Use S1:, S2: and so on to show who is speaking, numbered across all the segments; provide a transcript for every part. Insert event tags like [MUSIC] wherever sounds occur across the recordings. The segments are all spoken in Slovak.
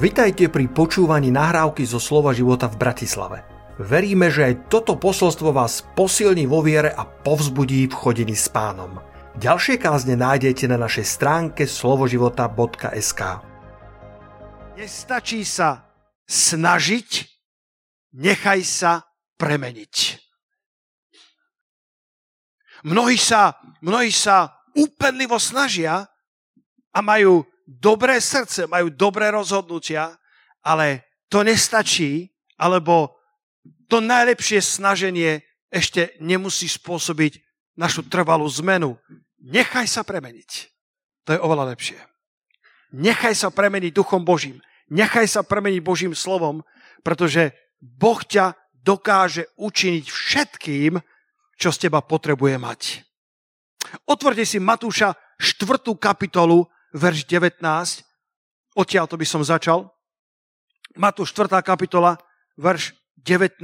S1: Vitajte pri počúvaní nahrávky zo Slova života v Bratislave. Veríme, že aj toto posolstvo vás posilní vo viere a povzbudí v chodení s pánom. Ďalšie kázne nájdete na našej stránke slovoživota.sk
S2: Nestačí sa snažiť, nechaj sa premeniť. Mnohí sa, mnohí sa úpenlivo snažia a majú dobré srdce, majú dobré rozhodnutia, ale to nestačí, alebo to najlepšie snaženie ešte nemusí spôsobiť našu trvalú zmenu. Nechaj sa premeniť. To je oveľa lepšie. Nechaj sa premeniť Duchom Božím. Nechaj sa premeniť Božím slovom, pretože Boh ťa dokáže učiniť všetkým, čo z teba potrebuje mať. Otvorte si Matúša 4. kapitolu verš 19. Odtiaľ to by som začal. Matúš 4. kapitola, verš 19.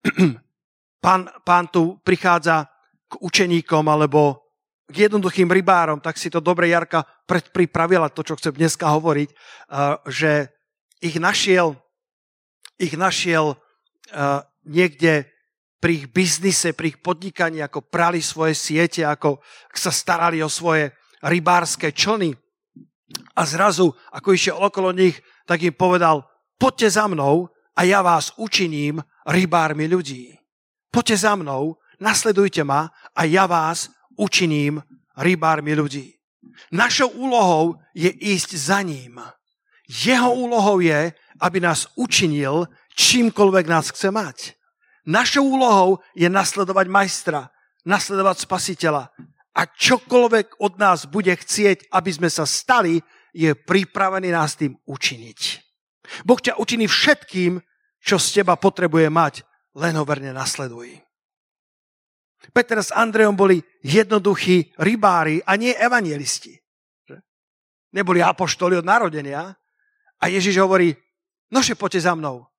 S2: [CLEARS THROAT] Pán, pán tu prichádza k učeníkom alebo k jednoduchým rybárom, tak si to dobre Jarka predpripravila, to, čo chcem dneska hovoriť, že ich našiel, ich našiel niekde pri ich biznise, pri ich podnikaní, ako prali svoje siete, ako sa starali o svoje rybárske člny. A zrazu, ako išiel okolo nich, tak im povedal, poďte za mnou a ja vás učiním rybármi ľudí. Poďte za mnou, nasledujte ma a ja vás učiním rybármi ľudí. Našou úlohou je ísť za ním. Jeho úlohou je, aby nás učinil, čímkoľvek nás chce mať. Našou úlohou je nasledovať majstra, nasledovať spasiteľa. A čokoľvek od nás bude chcieť, aby sme sa stali, je pripravený nás tým učiniť. Boh ťa učiní všetkým, čo z teba potrebuje mať, len ho verne nasleduj. Peter s Andrejom boli jednoduchí rybári a nie evangelisti. Neboli apoštoli od narodenia. A Ježiš hovorí, nože poďte za mnou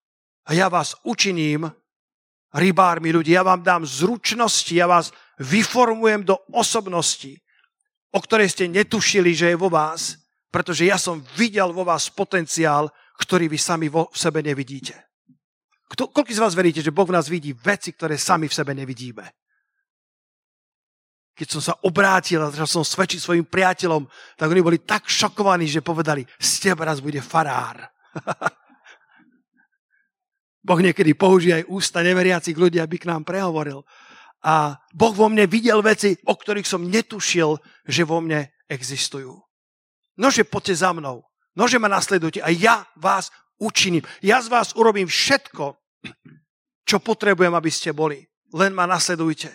S2: a ja vás učiním rybármi ľudí. Ja vám dám zručnosti, ja vás vyformujem do osobnosti, o ktorej ste netušili, že je vo vás, pretože ja som videl vo vás potenciál, ktorý vy sami vo v sebe nevidíte. Kto, koľko z vás veríte, že Boh v nás vidí veci, ktoré sami v sebe nevidíme? Keď som sa obrátil a začal som svedčiť svojim priateľom, tak oni boli tak šokovaní, že povedali, z teba raz bude farár. [LAUGHS] Boh niekedy použije aj ústa neveriacich ľudí, aby k nám prehovoril. A Boh vo mne videl veci, o ktorých som netušil, že vo mne existujú. Nože poďte za mnou. Nože ma nasledujte a ja vás učiním. Ja z vás urobím všetko, čo potrebujem, aby ste boli. Len ma nasledujte.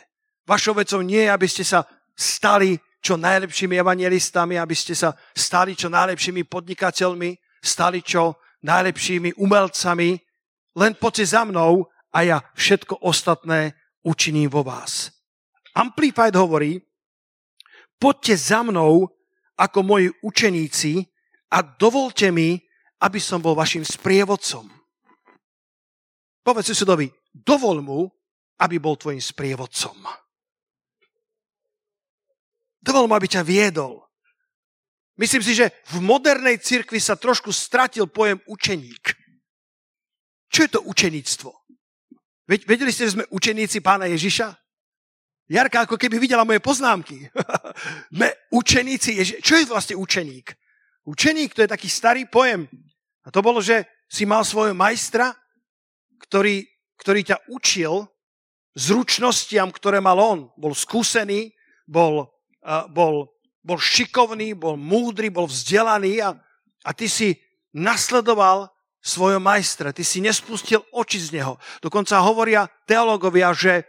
S2: Vašou vecou nie je, aby ste sa stali čo najlepšími evangelistami, aby ste sa stali čo najlepšími podnikateľmi, stali čo najlepšími umelcami, len poďte za mnou a ja všetko ostatné učiním vo vás. Amplified hovorí, poďte za mnou ako moji učeníci a dovolte mi, aby som bol vašim sprievodcom. Povedz susedovi, dovol mu, aby bol tvojim sprievodcom. Dovol mu, aby ťa viedol. Myslím si, že v modernej cirkvi sa trošku stratil pojem učeník. Čo je to učeníctvo? Vedeli ste, že sme učeníci pána Ježiša? Jarka ako keby videla moje poznámky. [LAUGHS] sme učeníci Ježiša. Čo je vlastne učeník? Učeník to je taký starý pojem. A to bolo, že si mal svojho majstra, ktorý, ktorý ťa učil zručnostiam, ktoré mal on. Bol skúsený, bol, uh, bol, bol šikovný, bol múdry, bol vzdelaný a, a ty si nasledoval svojho majstra. Ty si nespustil oči z neho. Dokonca hovoria teológovia, že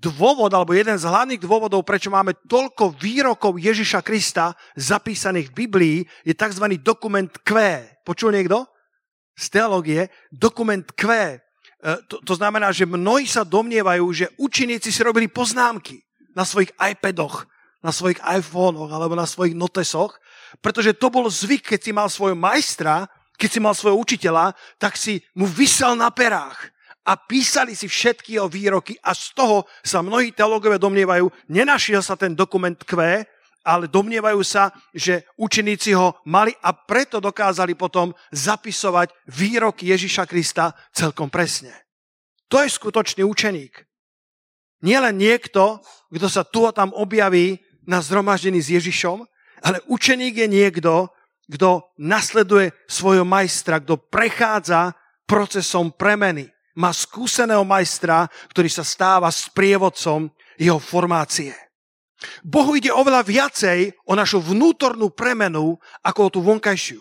S2: dôvod, alebo jeden z hlavných dôvodov, prečo máme toľko výrokov Ježiša Krista zapísaných v Biblii, je tzv. dokument Q. Počul niekto? Z teológie. Dokument Q. E, to, to znamená, že mnohí sa domnievajú, že učeníci si robili poznámky na svojich iPadoch, na svojich iPhonech alebo na svojich notesoch, pretože to bol zvyk, keď si mal svojho majstra, keď si mal svojho učiteľa, tak si mu vysel na perách a písali si všetky jeho výroky a z toho sa mnohí teológovia domnievajú, nenašiel sa ten dokument Q ale domnievajú sa, že učeníci ho mali a preto dokázali potom zapisovať výroky Ježiša Krista celkom presne. To je skutočný učeník. Nielen niekto, kto sa tu a tam objaví na zhromaždení s Ježišom, ale učeník je niekto, kto nasleduje svojho majstra, kto prechádza procesom premeny. Má skúseného majstra, ktorý sa stáva sprievodcom jeho formácie. Bohu ide oveľa viacej o našu vnútornú premenu, ako o tú vonkajšiu.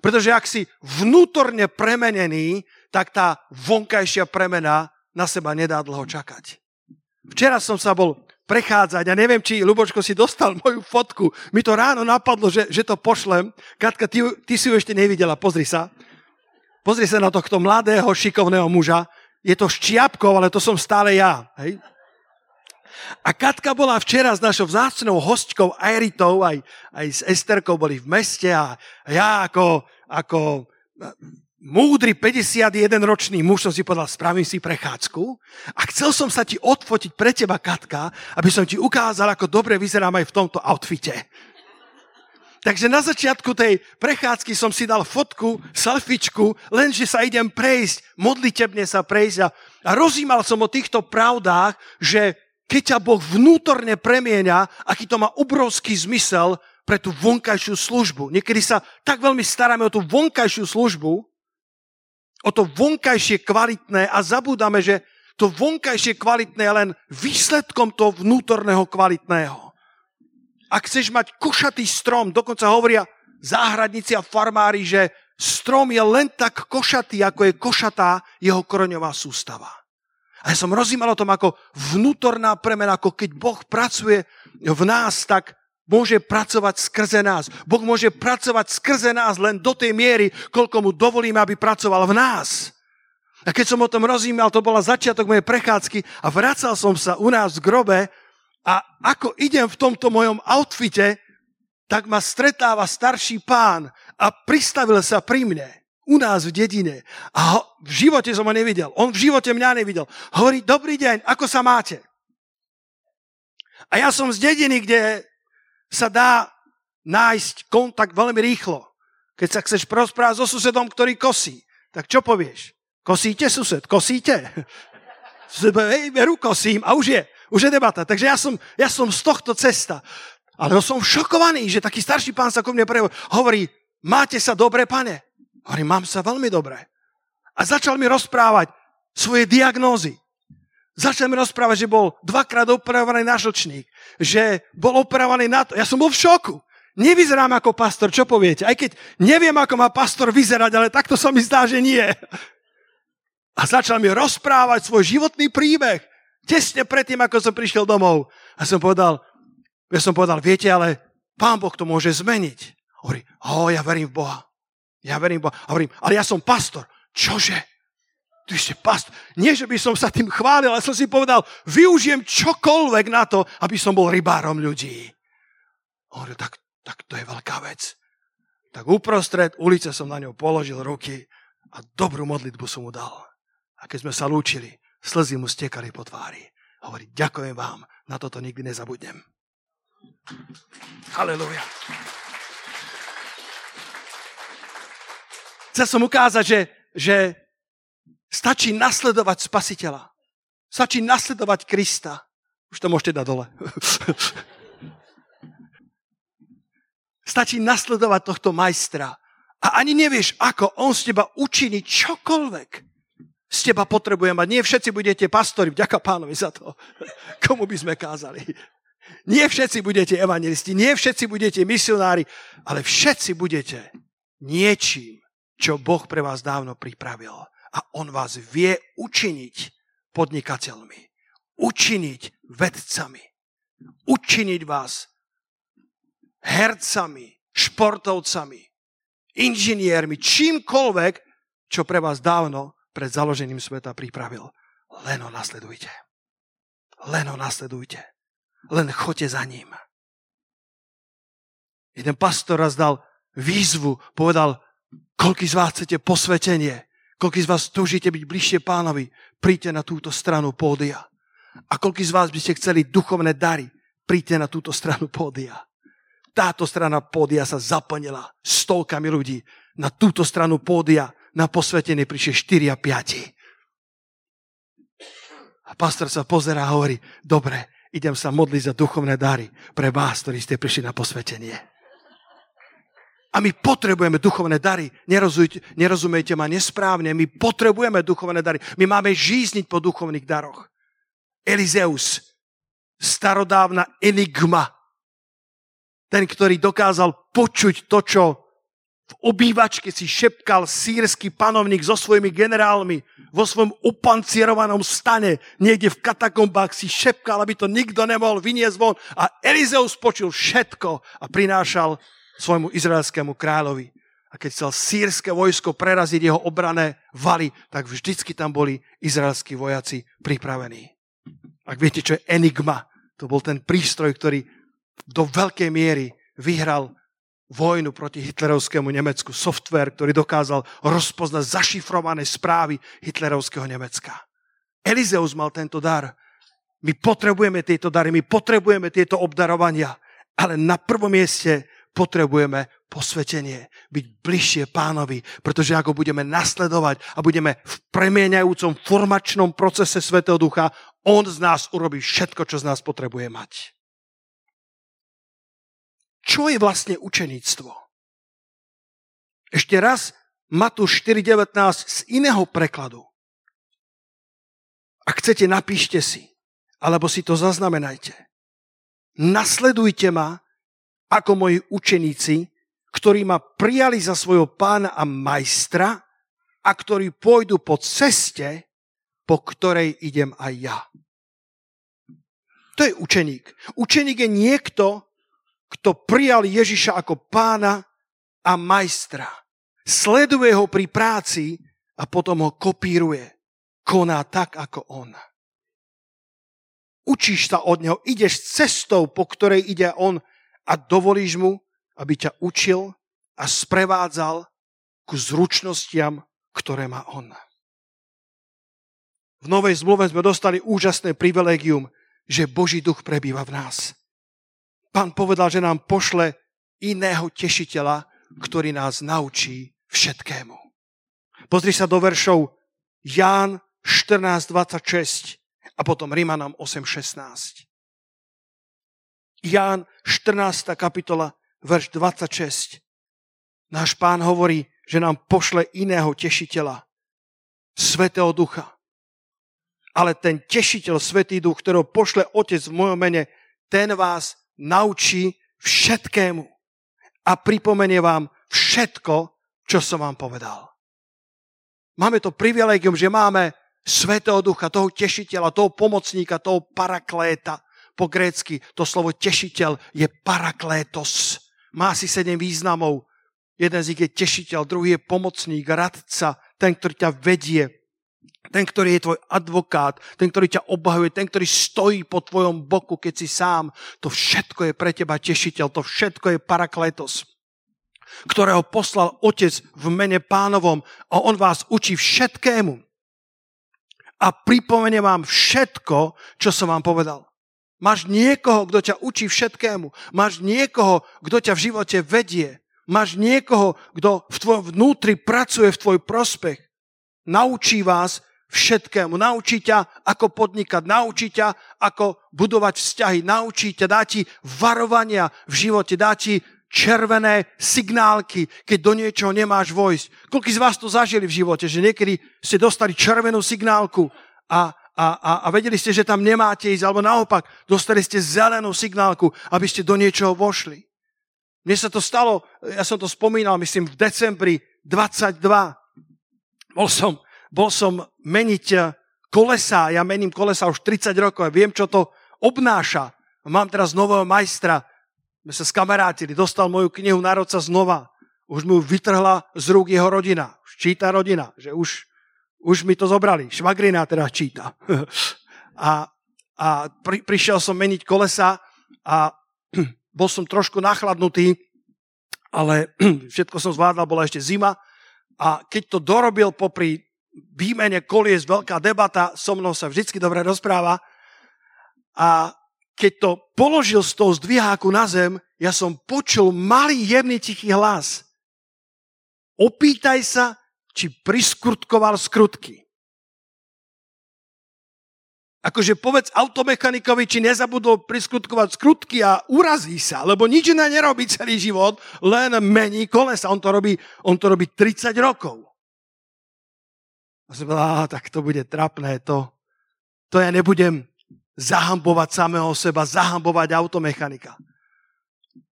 S2: Pretože ak si vnútorne premenený, tak tá vonkajšia premena na seba nedá dlho čakať. Včera som sa bol prechádzať a neviem, či Lubočko si dostal [LAUGHS] moju fotku. Mi to ráno napadlo, že, že to pošlem. Katka, ty, ty si ju ešte nevidela, pozri sa. Pozri sa na tohto mladého, šikovného muža. Je to ščiapkov, ale to som stále ja. Hej? A Katka bola včera s našou vzácnou hostkou Airitou, aj, aj s Esterkou boli v meste a ja ako, ako múdry 51-ročný muž som si povedal, spravím si prechádzku a chcel som sa ti odfotiť pre teba, Katka, aby som ti ukázal, ako dobre vyzerám aj v tomto outfite. Takže na začiatku tej prechádzky som si dal fotku, selfiečku, lenže sa idem prejsť, modlitebne sa prejsť a, a rozímal som o týchto pravdách, že keď ťa Boh vnútorne premieňa, aký to má obrovský zmysel pre tú vonkajšiu službu. Niekedy sa tak veľmi staráme o tú vonkajšiu službu, o to vonkajšie kvalitné a zabúdame, že to vonkajšie kvalitné je len výsledkom toho vnútorného kvalitného. Ak chceš mať košatý strom, dokonca hovoria záhradníci a farmári, že strom je len tak košatý, ako je košatá jeho koreňová sústava. A ja som rozímal o tom, ako vnútorná premena, ako keď Boh pracuje v nás, tak môže pracovať skrze nás. Boh môže pracovať skrze nás len do tej miery, koľko mu dovolíme, aby pracoval v nás. A keď som o tom rozímal, to bola začiatok mojej prechádzky a vracal som sa u nás v grobe a ako idem v tomto mojom outfite, tak ma stretáva starší pán a pristavil sa pri mne u nás v dedine. A ho, v živote som ho nevidel. On v živote mňa nevidel. Hovorí, dobrý deň, ako sa máte? A ja som z dediny, kde sa dá nájsť kontakt veľmi rýchlo. Keď sa chceš prosprávať so susedom, ktorý kosí, tak čo povieš? Kosíte, sused? Kosíte? [LAUGHS] Hej, veru kosím a už je, už je debata. Takže ja som, ja som z tohto cesta. Ale som šokovaný, že taký starší pán sa ku mne prehovorí, hovorí, máte sa dobre, pane? Hovorím, mám sa veľmi dobre. A začal mi rozprávať svoje diagnózy. Začal mi rozprávať, že bol dvakrát operovaný na žlčník, že bol operovaný na to. Ja som bol v šoku. Nevyzerám ako pastor, čo poviete? Aj keď neviem, ako má pastor vyzerať, ale takto sa mi zdá, že nie. A začal mi rozprávať svoj životný príbeh. Tesne predtým, ako som prišiel domov. A som povedal, ja som povedal, viete, ale pán Boh to môže zmeniť. Hovorí, o, ja verím v Boha. Ja verím Boha. A hovorím, ale ja som pastor. Čože? Ty si pastor. Nie, že by som sa tým chválil, ale som si povedal, využijem čokoľvek na to, aby som bol rybárom ľudí. Hovorím, tak, tak to je veľká vec. Tak uprostred ulice som na ňou položil ruky a dobrú modlitbu som mu dal. A keď sme sa lúčili, slzy mu stekali po tvári. Hovorí, ďakujem vám, na toto nikdy nezabudnem. Halleluja. Chcel som ukázať, že, že stačí nasledovať spasiteľa. Stačí nasledovať Krista. Už to môžete dať dole. [LAUGHS] stačí nasledovať tohto majstra. A ani nevieš, ako on z teba učiní čokoľvek. Z teba potrebuje mať. Nie všetci budete pastori, vďaka pánovi za to. [LAUGHS] Komu by sme kázali? Nie všetci budete evangelisti, nie všetci budete misionári, ale všetci budete niečím čo Boh pre vás dávno pripravil. A On vás vie učiniť podnikateľmi, učiniť vedcami, učiniť vás hercami, športovcami, inžiniermi, čímkoľvek, čo pre vás dávno pred založením sveta pripravil. Len ho nasledujte. Len ho nasledujte. Len choďte za ním. Jeden pastor raz dal výzvu, povedal, Koľký z vás chcete posvetenie? Koľký z vás túžite byť bližšie pánovi? Príďte na túto stranu pódia. A koľký z vás by ste chceli duchovné dary? príďte na túto stranu pódia. Táto strana pódia sa zaplnila stovkami ľudí. Na túto stranu pódia na posvetenie prišli 4 a 5. A pastor sa pozerá a hovorí, dobre, idem sa modliť za duchovné dary pre vás, ktorí ste prišli na posvetenie. A my potrebujeme duchovné dary. nerozumejte ma nesprávne. My potrebujeme duchovné dary. My máme žízniť po duchovných daroch. Elizeus, starodávna enigma. Ten, ktorý dokázal počuť to, čo v obývačke si šepkal sírsky panovník so svojimi generálmi vo svojom upancierovanom stane, niekde v katakombách si šepkal, aby to nikto nemohol vyniesť von. A Elizeus počul všetko a prinášal svojmu izraelskému kráľovi. A keď chcel sírske vojsko preraziť jeho obrané valy, tak vždycky tam boli izraelskí vojaci pripravení. Ak viete, čo je enigma, to bol ten prístroj, ktorý do veľkej miery vyhral vojnu proti hitlerovskému Nemecku. Software, ktorý dokázal rozpoznať zašifrované správy hitlerovského Nemecka. Elizeus mal tento dar. My potrebujeme tieto dary, my potrebujeme tieto obdarovania, ale na prvom mieste potrebujeme posvetenie, byť bližšie pánovi, pretože ako budeme nasledovať a budeme v premieňajúcom formačnom procese Svetého Ducha, on z nás urobí všetko, čo z nás potrebuje mať. Čo je vlastne učeníctvo? Ešte raz Matúš 4.19 z iného prekladu. Ak chcete, napíšte si, alebo si to zaznamenajte. Nasledujte ma, ako moji učeníci, ktorí ma prijali za svojho pána a majstra a ktorí pôjdu po ceste, po ktorej idem aj ja. To je učeník. Učeník je niekto, kto prijal Ježiša ako pána a majstra. Sleduje ho pri práci a potom ho kopíruje. Koná tak ako on. Učíš sa od neho, ideš cestou, po ktorej ide on a dovolíš mu, aby ťa učil a sprevádzal ku zručnostiam, ktoré má on. V Novej zmluve sme dostali úžasné privilegium, že Boží duch prebýva v nás. Pán povedal, že nám pošle iného tešiteľa, ktorý nás naučí všetkému. Pozri sa do veršov Ján 14.26 a potom Rímanom 8.16. Ján 14. kapitola, verš 26. Náš pán hovorí, že nám pošle iného tešiteľa, Svetého Ducha. Ale ten tešiteľ, Svetý Duch, ktorého pošle Otec v mojom mene, ten vás naučí všetkému a pripomenie vám všetko, čo som vám povedal. Máme to privilegium, že máme Svetého Ducha, toho tešiteľa, toho pomocníka, toho parakléta, po grécky to slovo tešiteľ je paraklétos. Má si sedem významov. Jeden z nich je tešiteľ, druhý je pomocník, radca, ten, ktorý ťa vedie, ten, ktorý je tvoj advokát, ten, ktorý ťa obhajuje, ten, ktorý stojí po tvojom boku, keď si sám. To všetko je pre teba tešiteľ, to všetko je paraklétos ktorého poslal Otec v mene pánovom a on vás učí všetkému. A pripomenie vám všetko, čo som vám povedal. Máš niekoho, kto ťa učí všetkému. Máš niekoho, kto ťa v živote vedie. Máš niekoho, kto v tvojom vnútri pracuje v tvoj prospech. Naučí vás všetkému. Naučí ťa, ako podnikať. Naučí ťa, ako budovať vzťahy. Naučí ťa, dá ti varovania v živote. Dá ti červené signálky, keď do niečoho nemáš vojsť. Koľko z vás to zažili v živote, že niekedy ste dostali červenú signálku a, a, a, a vedeli ste, že tam nemáte ísť, alebo naopak, dostali ste zelenú signálku, aby ste do niečoho vošli. Mne sa to stalo, ja som to spomínal, myslím, v decembri 22. Bol som, bol som meniť eh, kolesa, ja mením kolesa už 30 rokov a viem, čo to obnáša. Mám teraz nového majstra, sme sa skamarátili, dostal moju knihu Národca znova. Už mu vytrhla z rúk jeho rodina. Už číta rodina, že už už mi to zobrali. Švagrina teda číta. [LAUGHS] a, a pri, prišiel som meniť kolesa a [CLEARS THROAT] bol som trošku nachladnutý, ale [CLEARS THROAT] všetko som zvládal, bola ešte zima. A keď to dorobil popri výmene kolies, veľká debata, so mnou sa vždycky dobre rozpráva. A keď to položil z toho zdviháku na zem, ja som počul malý, jemný, tichý hlas. Opýtaj sa, či priskrutkoval skrutky. Akože povedz automechanikovi, či nezabudol priskrutkovať skrutky a urazí sa, lebo nič iné nerobí celý život, len mení kolesa. On to robí, on to robí 30 rokov. A som povedal, tak to bude trapné, to, to ja nebudem zahambovať samého seba, zahambovať automechanika.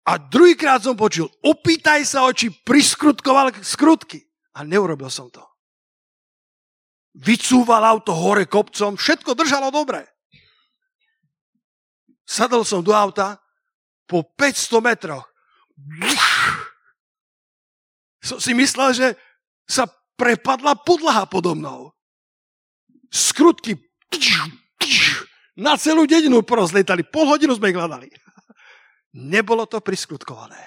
S2: A druhýkrát som počul, opýtaj sa, či priskrutkoval skrutky. A neurobil som to vycúval auto hore kopcom, všetko držalo dobre. Sadol som do auta, po 500 metroch som si myslel, že sa prepadla podlaha podo mnou. Skrutky na celú dedinu porozlietali. Pol hodinu sme ich hľadali. Nebolo to priskrutkované.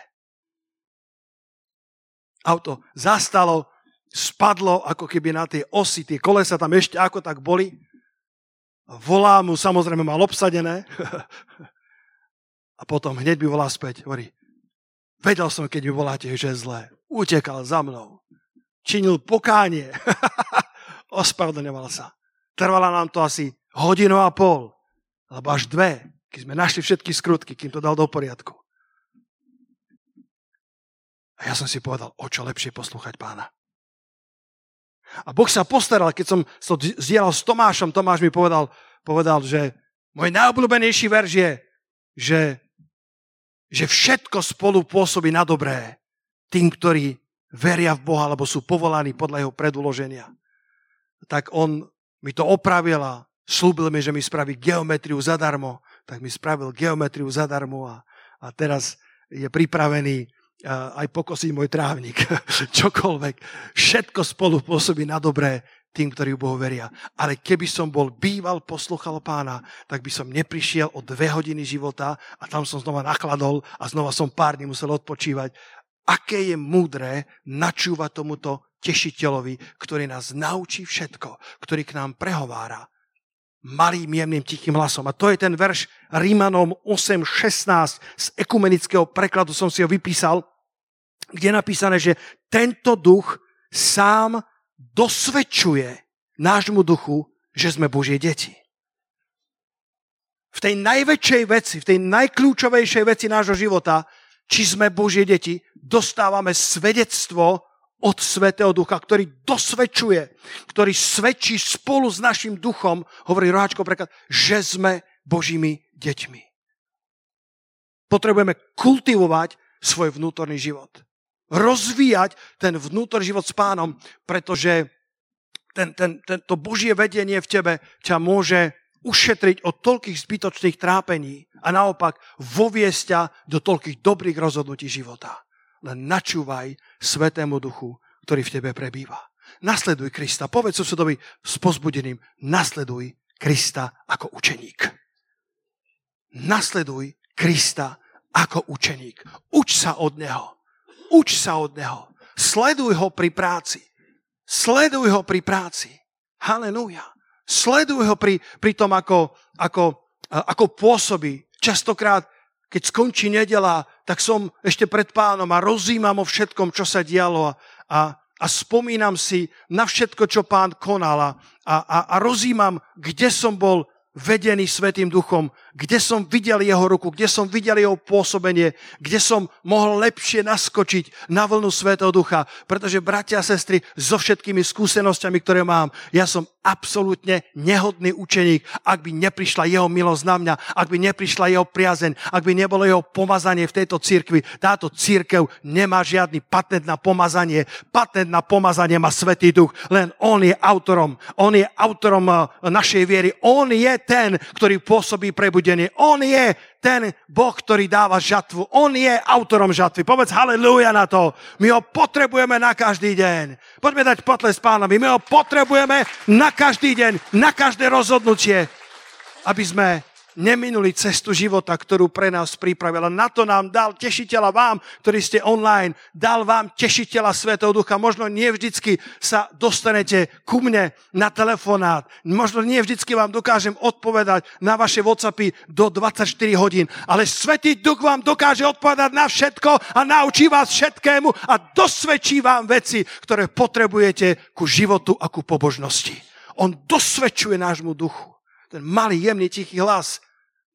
S2: Auto zastalo, spadlo ako keby na tie osy, tie kolesa tam ešte ako tak boli. Volá mu, samozrejme mal obsadené. [LAUGHS] A potom hneď by volá späť. Hovorí, vedel som, keď mi voláte, že zlé. Utekal za mnou. Činil pokánie. [LAUGHS] Ospravedlňoval sa. Trvala nám to asi hodinu a pol. Alebo až dve, keď sme našli všetky skrutky, kým to dal do poriadku. A ja som si povedal, o čo lepšie poslúchať pána. A Boh sa postaral, keď som to zdieľal s Tomášom, Tomáš mi povedal, povedal, že môj najobľúbenejší verš je, že, že všetko spolu pôsobí na dobré tým, ktorí veria v Boha, alebo sú povolaní podľa jeho predúloženia. Tak on mi to opravil a slúbil mi, že mi spraví geometriu zadarmo. Tak mi spravil geometriu zadarmo a, a teraz je pripravený aj pokosiť môj trávnik, [LAUGHS] čokoľvek. Všetko spolu pôsobí na dobré tým, ktorí Bohu veria. Ale keby som bol býval, posluchal pána, tak by som neprišiel o dve hodiny života a tam som znova nakladol a znova som pár dní musel odpočívať. Aké je múdre načúvať tomuto tešiteľovi, ktorý nás naučí všetko, ktorý k nám prehovára malým, jemným, tichým hlasom. A to je ten verš Rímanom 8.16 z ekumenického prekladu som si ho vypísal, kde je napísané, že tento duch sám dosvedčuje nášmu duchu, že sme Božie deti. V tej najväčšej veci, v tej najkľúčovejšej veci nášho života, či sme Božie deti, dostávame svedectvo od Svetého Ducha, ktorý dosvedčuje, ktorý svedčí spolu s našim duchom, hovorí Roháčko preklad, že sme Božími deťmi. Potrebujeme kultivovať svoj vnútorný život. Rozvíjať ten vnútorný život s pánom, pretože ten, ten, ten, to Božie vedenie v tebe ťa môže ušetriť od toľkých zbytočných trápení a naopak voviesť ťa do toľkých dobrých rozhodnutí života len načúvaj Svetému Duchu, ktorý v tebe prebýva. Nasleduj Krista. Povedz susedovi s pozbudeným, nasleduj Krista ako učeník. Nasleduj Krista ako učeník. Uč sa od Neho. Uč sa od Neho. Sleduj ho pri práci. Sleduj ho pri práci. Halelúja. Sleduj ho pri, pri tom, ako, ako, ako pôsobí. Častokrát keď skončí nedela, tak som ešte pred pánom a rozímam o všetkom, čo sa dialo a, a, a spomínam si na všetko, čo pán konal a, a, a rozímam, kde som bol vedený Svetým duchom, kde som videl jeho ruku, kde som videl jeho pôsobenie, kde som mohol lepšie naskočiť na vlnu Svetého ducha. Pretože, bratia a sestry, so všetkými skúsenosťami, ktoré mám, ja som absolútne nehodný učeník, ak by neprišla jeho milosť na mňa, ak by neprišla jeho priazeň, ak by nebolo jeho pomazanie v tejto cirkvi. Táto církev nemá žiadny patent na pomazanie. Patent na pomazanie má Svetý duch, len on je autorom. On je autorom eh, našej viery. On je ten, ktorý pôsobí prebudenie. On je ten Boh, ktorý dáva žatvu. On je autorom žatvy. Povedz halleluja na to. My ho potrebujeme na každý deň. Poďme dať potles pánovi. My ho potrebujeme na každý deň, na každé rozhodnutie, aby sme neminuli cestu života, ktorú pre nás pripravil. A na to nám dal tešiteľa vám, ktorí ste online, dal vám tešiteľa Svetého Ducha. Možno nie vždycky sa dostanete ku mne na telefonát. Možno nie vždycky vám dokážem odpovedať na vaše WhatsAppy do 24 hodín. Ale Svetý Duch vám dokáže odpovedať na všetko a naučí vás všetkému a dosvedčí vám veci, ktoré potrebujete ku životu a ku pobožnosti. On dosvedčuje nášmu duchu ten malý, jemný, tichý hlas.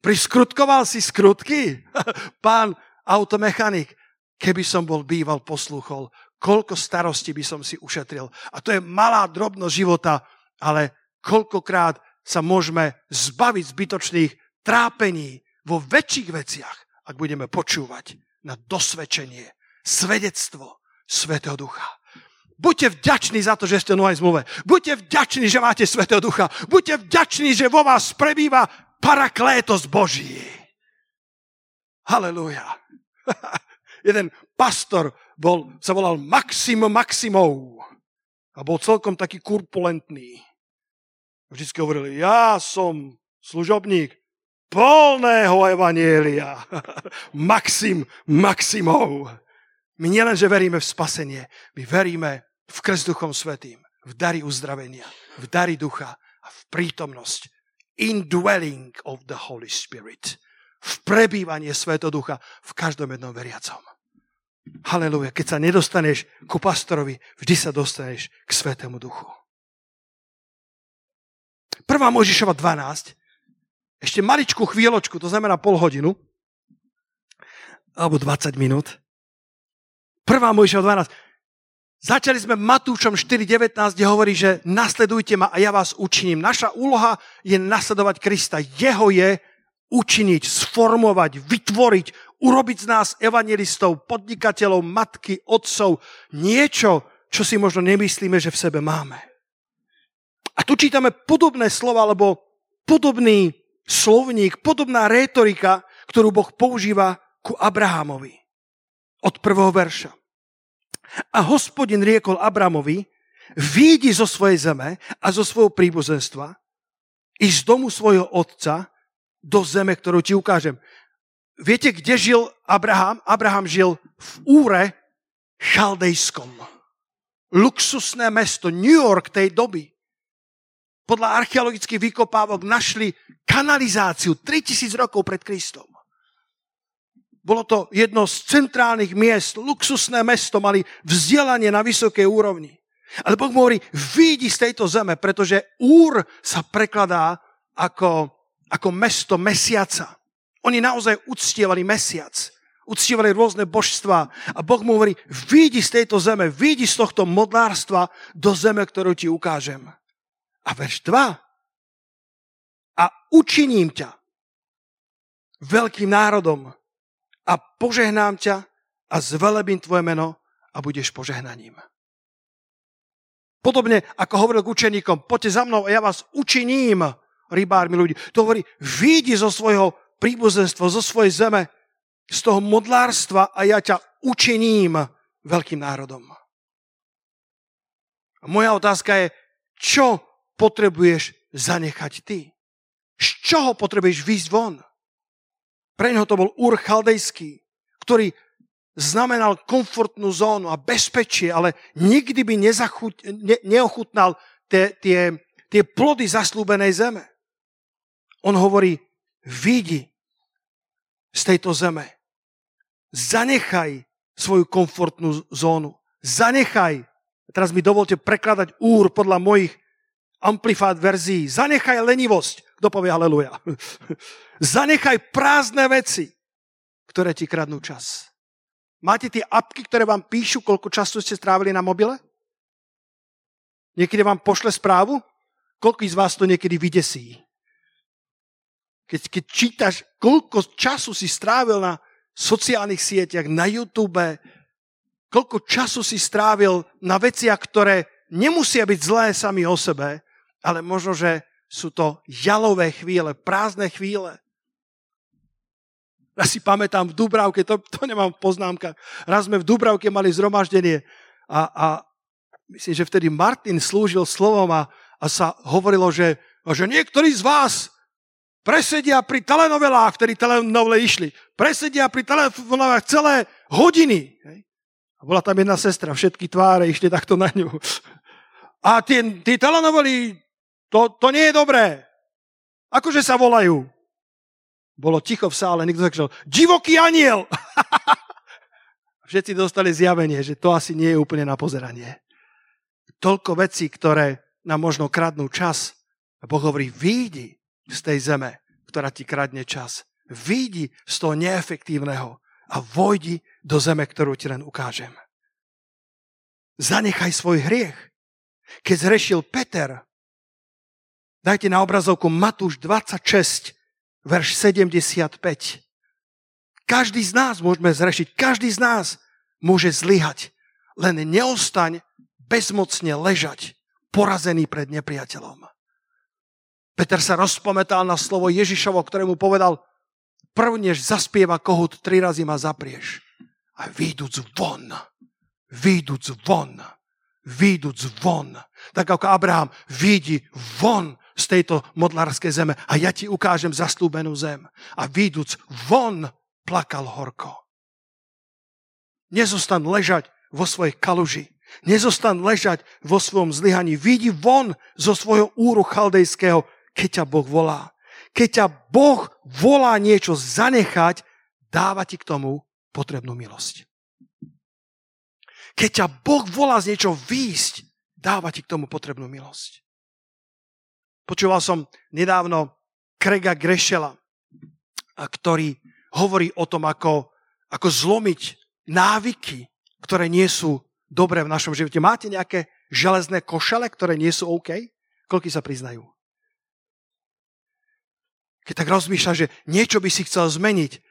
S2: Priskrutkoval si skrutky? [LAUGHS] Pán automechanik, keby som bol býval, posluchol, koľko starosti by som si ušetril. A to je malá drobnosť života, ale koľkokrát sa môžeme zbaviť zbytočných trápení vo väčších veciach, ak budeme počúvať na dosvedčenie, svedectvo Svetého Ducha. Buďte vďační za to, že ste v novej zmluve. Buďte vďační, že máte Svetého Ducha. Buďte vďační, že vo vás prebýva paraklétos Boží. Halelúja. [LAUGHS] Jeden pastor bol, sa volal Maxim Maximov a bol celkom taký kurpulentný. Vždycky hovoril, ja som služobník polného evanielia. [LAUGHS] Maxim Maximov. My nielenže veríme v spasenie, my veríme v krst Duchom Svetým, v dary uzdravenia, v dary ducha a v prítomnosť. Indwelling of the Holy Spirit. V prebývanie Svetého Ducha v každom jednom veriacom. Haleluja. Keď sa nedostaneš ku pastorovi, vždy sa dostaneš k Svetému Duchu. Prvá Mojžišova 12, ešte maličkú chvíľočku, to znamená pol hodinu, alebo 20 minút. Prvá Mojžišova 12. Začali sme Matúšom 4.19, kde hovorí, že nasledujte ma a ja vás učiním. Naša úloha je nasledovať Krista. Jeho je učiniť, sformovať, vytvoriť, urobiť z nás evangelistov, podnikateľov, matky, otcov. Niečo, čo si možno nemyslíme, že v sebe máme. A tu čítame podobné slova, alebo podobný slovník, podobná rétorika, ktorú Boh používa ku Abrahamovi od prvého verša. A hospodin riekol Abramovi, výjdi zo svojej zeme a zo svojho príbuzenstva i z domu svojho otca do zeme, ktorú ti ukážem. Viete, kde žil Abraham? Abraham žil v Úre chaldejskom. Luxusné mesto, New York tej doby. Podľa archeologických vykopávok našli kanalizáciu 3000 rokov pred Kristom. Bolo to jedno z centrálnych miest, luxusné mesto, mali vzdelanie na vysokej úrovni. Ale Boh hovorí, vyjdi z tejto zeme, pretože Úr sa prekladá ako, ako mesto mesiaca. Oni naozaj uctievali mesiac. Uctievali rôzne božstva. A Boh mu hovorí, vyjdi z tejto zeme, vyjdi z tohto modlárstva do zeme, ktorú ti ukážem. A verš 2. A učiním ťa veľkým národom a požehnám ťa a zvelebím tvoje meno a budeš požehnaním. Podobne ako hovoril k učeníkom, poďte za mnou a ja vás učiním, rybármi ľudí. To hovorí, vyjdi zo svojho príbuzenstva, zo svojej zeme, z toho modlárstva a ja ťa učiním veľkým národom. A moja otázka je, čo potrebuješ zanechať ty? Z čoho potrebuješ výjsť von? Pre neho to bol Ur Chaldejský, ktorý znamenal komfortnú zónu a bezpečie, ale nikdy by nezachuť, ne, neochutnal tie, tie, tie plody zaslúbenej zeme. On hovorí, vidí z tejto zeme. Zanechaj svoju komfortnú zónu. Zanechaj, teraz mi dovolte prekladať úr podľa mojich amplifát verzií. Zanechaj lenivosť. Kto povie haleluja? [LAUGHS] Zanechaj prázdne veci, ktoré ti kradnú čas. Máte tie apky, ktoré vám píšu, koľko času ste strávili na mobile? Niekedy vám pošle správu? Koľko z vás to niekedy vydesí? Keď, keď čítaš, koľko času si strávil na sociálnych sieťach, na YouTube, koľko času si strávil na veciach, ktoré nemusia byť zlé sami o sebe, ale možno, že sú to jalové chvíle, prázdne chvíle. Ja si pamätám v Dubravke, to, to nemám v poznámkach, raz sme v Dubravke mali zhromaždenie a, a myslím, že vtedy Martin slúžil slovom a, a sa hovorilo, že, že niektorí z vás presedia pri telenovelách, ktorí telenovele išli, presedia pri telenovelách celé hodiny. A bola tam jedna sestra, všetky tváre išli takto na ňu. A tie, tie telenovely, to, to nie je dobré. Akože sa volajú? Bolo ticho v sále, nikto zakričal, divoký aniel! [LAUGHS] Všetci dostali zjavenie, že to asi nie je úplne na pozeranie. Toľko vecí, ktoré nám možno kradnú čas. A Boh hovorí, výjdi z tej zeme, ktorá ti kradne čas. Výjdi z toho neefektívneho a vojdi do zeme, ktorú ti len ukážem. Zanechaj svoj hriech. Keď zrešil Peter, dajte na obrazovku Matúš 26, verš 75. Každý z nás môžeme zrešiť, každý z nás môže zlyhať. Len neostaň bezmocne ležať, porazený pred nepriateľom. Peter sa rozpometal na slovo Ježišovo, ktorému povedal, prv než zaspieva kohut, tri razy ma zaprieš. A výjduc von, výjduc von, výjduc von. Tak ako Abraham, výjdi von z tejto modlárskej zeme a ja ti ukážem zaslúbenú zem. A výjduc von, plakal horko. Nezostan ležať vo svojej kaluži. Nezostan ležať vo svojom zlyhaní. Vidí von zo svojho úru chaldejského, keď ťa Boh volá. Keď ťa Boh volá niečo zanechať, dáva ti k tomu potrebnú milosť. Keď ťa Boh volá z niečo výjsť, dáva ti k tomu potrebnú milosť. Počúval som nedávno Krega Grešela, ktorý hovorí o tom, ako, ako zlomiť návyky, ktoré nie sú dobré v našom živote. Máte nejaké železné košele, ktoré nie sú OK? Koľko sa priznajú? Keď tak rozmýšľa, že niečo by si chcel zmeniť,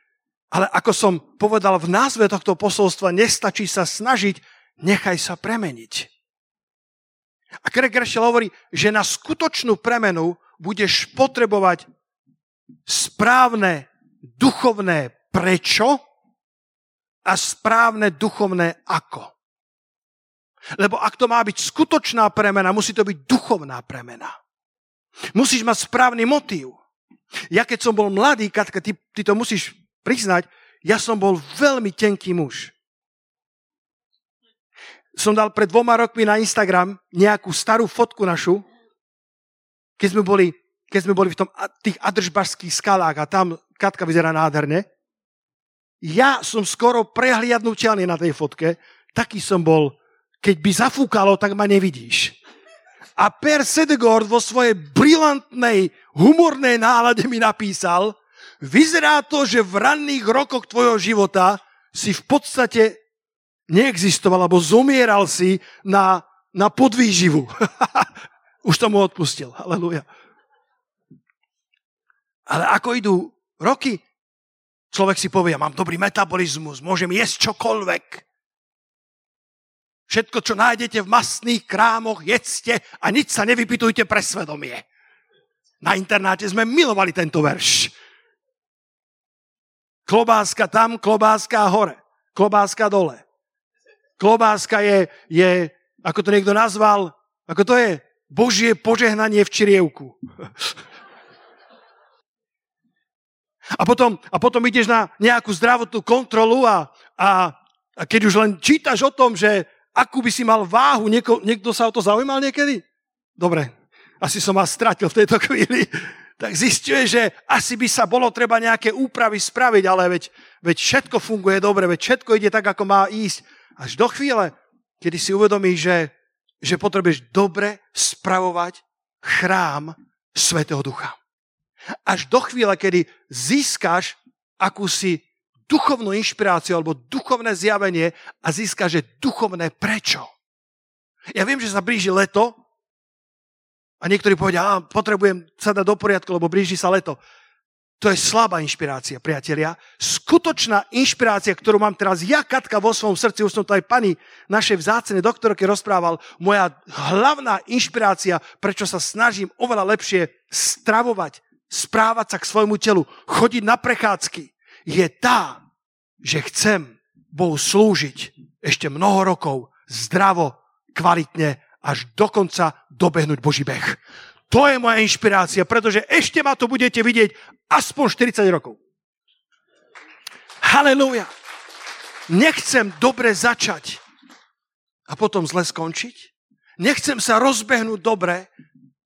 S2: ale ako som povedal v názve tohto posolstva, nestačí sa snažiť, nechaj sa premeniť. A Craig Gershel hovorí, že na skutočnú premenu budeš potrebovať správne duchovné prečo a správne duchovné ako. Lebo ak to má byť skutočná premena, musí to byť duchovná premena. Musíš mať správny motív. Ja keď som bol mladý, Katka, ty, ty to musíš priznať, ja som bol veľmi tenký muž som dal pred dvoma rokmi na Instagram nejakú starú fotku našu, keď sme boli, keď sme boli v tom, tých adržbašských skalách a tam Katka vyzerá nádherne. Ja som skoro prehliadnutelný na tej fotke, taký som bol, keď by zafúkalo, tak ma nevidíš. A Per Sedegord vo svojej brilantnej, humornej nálade mi napísal, vyzerá to, že v ranných rokoch tvojho života si v podstate neexistoval, alebo zomieral si na, na podvýživu. [LAUGHS] Už tomu odpustil. Halleluja. Ale ako idú roky, človek si povie, ja mám dobrý metabolizmus, môžem jesť čokoľvek. Všetko, čo nájdete v masných krámoch, jedzte a nič sa nevypitujte pre svedomie. Na internáte sme milovali tento verš. Klobáska tam, klobáska hore, klobáska dole. Klobáska je, je, ako to niekto nazval, ako to je, Božie požehnanie v čirievku. A potom, a potom ideš na nejakú zdravotnú kontrolu a, a, a keď už len čítaš o tom, že akú by si mal váhu, nieko, niekto sa o to zaujímal niekedy? Dobre, asi som vás stratil v tejto chvíli. Tak zistuje, že asi by sa bolo treba nejaké úpravy spraviť, ale veď, veď všetko funguje dobre, veď všetko ide tak, ako má ísť. Až do chvíle, kedy si uvedomíš, že, že potrebuješ dobre spravovať chrám Svetého Ducha. Až do chvíle, kedy získaš akúsi duchovnú inšpiráciu alebo duchovné zjavenie a získaš, že duchovné prečo. Ja viem, že sa blíži leto a niektorí povedia, potrebujem sa dať do poriadku, lebo blíži sa leto. To je slabá inšpirácia, priatelia. Skutočná inšpirácia, ktorú mám teraz ja, Katka, vo svojom srdci, už som to aj pani našej vzácene doktorke rozprával, moja hlavná inšpirácia, prečo sa snažím oveľa lepšie stravovať, správať sa k svojmu telu, chodiť na prechádzky, je tá, že chcem Bohu slúžiť ešte mnoho rokov, zdravo, kvalitne, až dokonca dobehnúť Boží beh. To je moja inšpirácia, pretože ešte ma to budete vidieť aspoň 40 rokov. Halelúja. Nechcem dobre začať a potom zle skončiť. Nechcem sa rozbehnúť dobre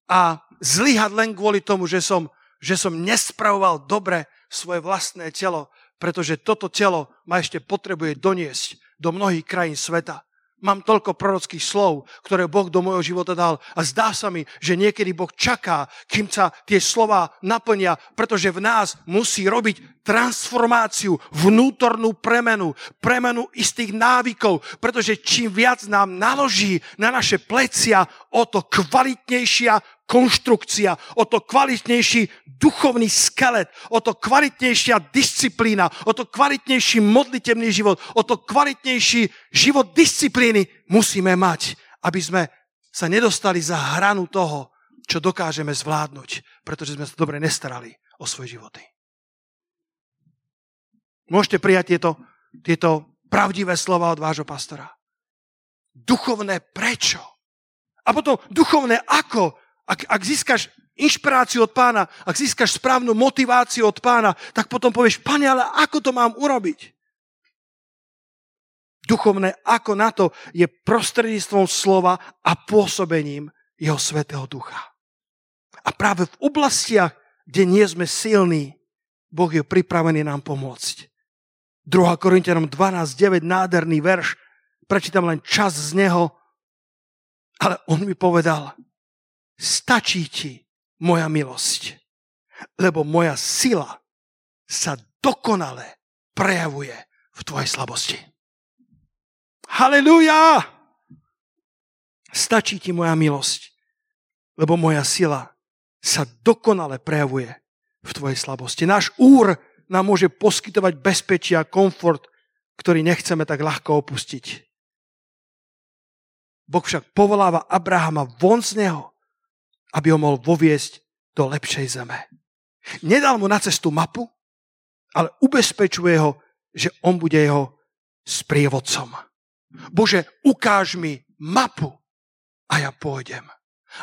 S2: a zlyhať len kvôli tomu, že som, že som nespravoval dobre svoje vlastné telo, pretože toto telo ma ešte potrebuje doniesť do mnohých krajín sveta. Mám toľko prorockých slov, ktoré Boh do môjho života dal a zdá sa mi, že niekedy Boh čaká, kým sa tie slova naplnia, pretože v nás musí robiť transformáciu, vnútornú premenu, premenu istých návykov, pretože čím viac nám naloží na naše plecia, o to kvalitnejšia konštrukcia, o to kvalitnejší duchovný skelet, o to kvalitnejšia disciplína, o to kvalitnejší modlitebný život, o to kvalitnejší život disciplíny musíme mať, aby sme sa nedostali za hranu toho, čo dokážeme zvládnuť, pretože sme sa dobre nestarali o svoje životy. Môžete prijať tieto, tieto pravdivé slova od vášho pastora. Duchovné prečo? A potom duchovné ako? Ak, ak získaš inšpiráciu od pána, ak získaš správnu motiváciu od pána, tak potom povieš, pane, ale ako to mám urobiť? Duchovné ako na to je prostredníctvom slova a pôsobením jeho svetého ducha. A práve v oblastiach, kde nie sme silní, Boh je pripravený nám pomôcť. 2. Korintianom 12.9, nádherný verš, prečítam len čas z neho, ale on mi povedal, stačí ti moja milosť, lebo moja sila sa dokonale prejavuje v tvojej slabosti. Halelúja! Stačí ti moja milosť, lebo moja sila sa dokonale prejavuje v tvojej slabosti. Náš úr nám môže poskytovať bezpečie a komfort, ktorý nechceme tak ľahko opustiť. Boh však povoláva Abrahama von z neho aby ho mohol voviesť do lepšej zeme. Nedal mu na cestu mapu, ale ubezpečuje ho, že on bude jeho sprievodcom. Bože, ukáž mi mapu a ja pôjdem.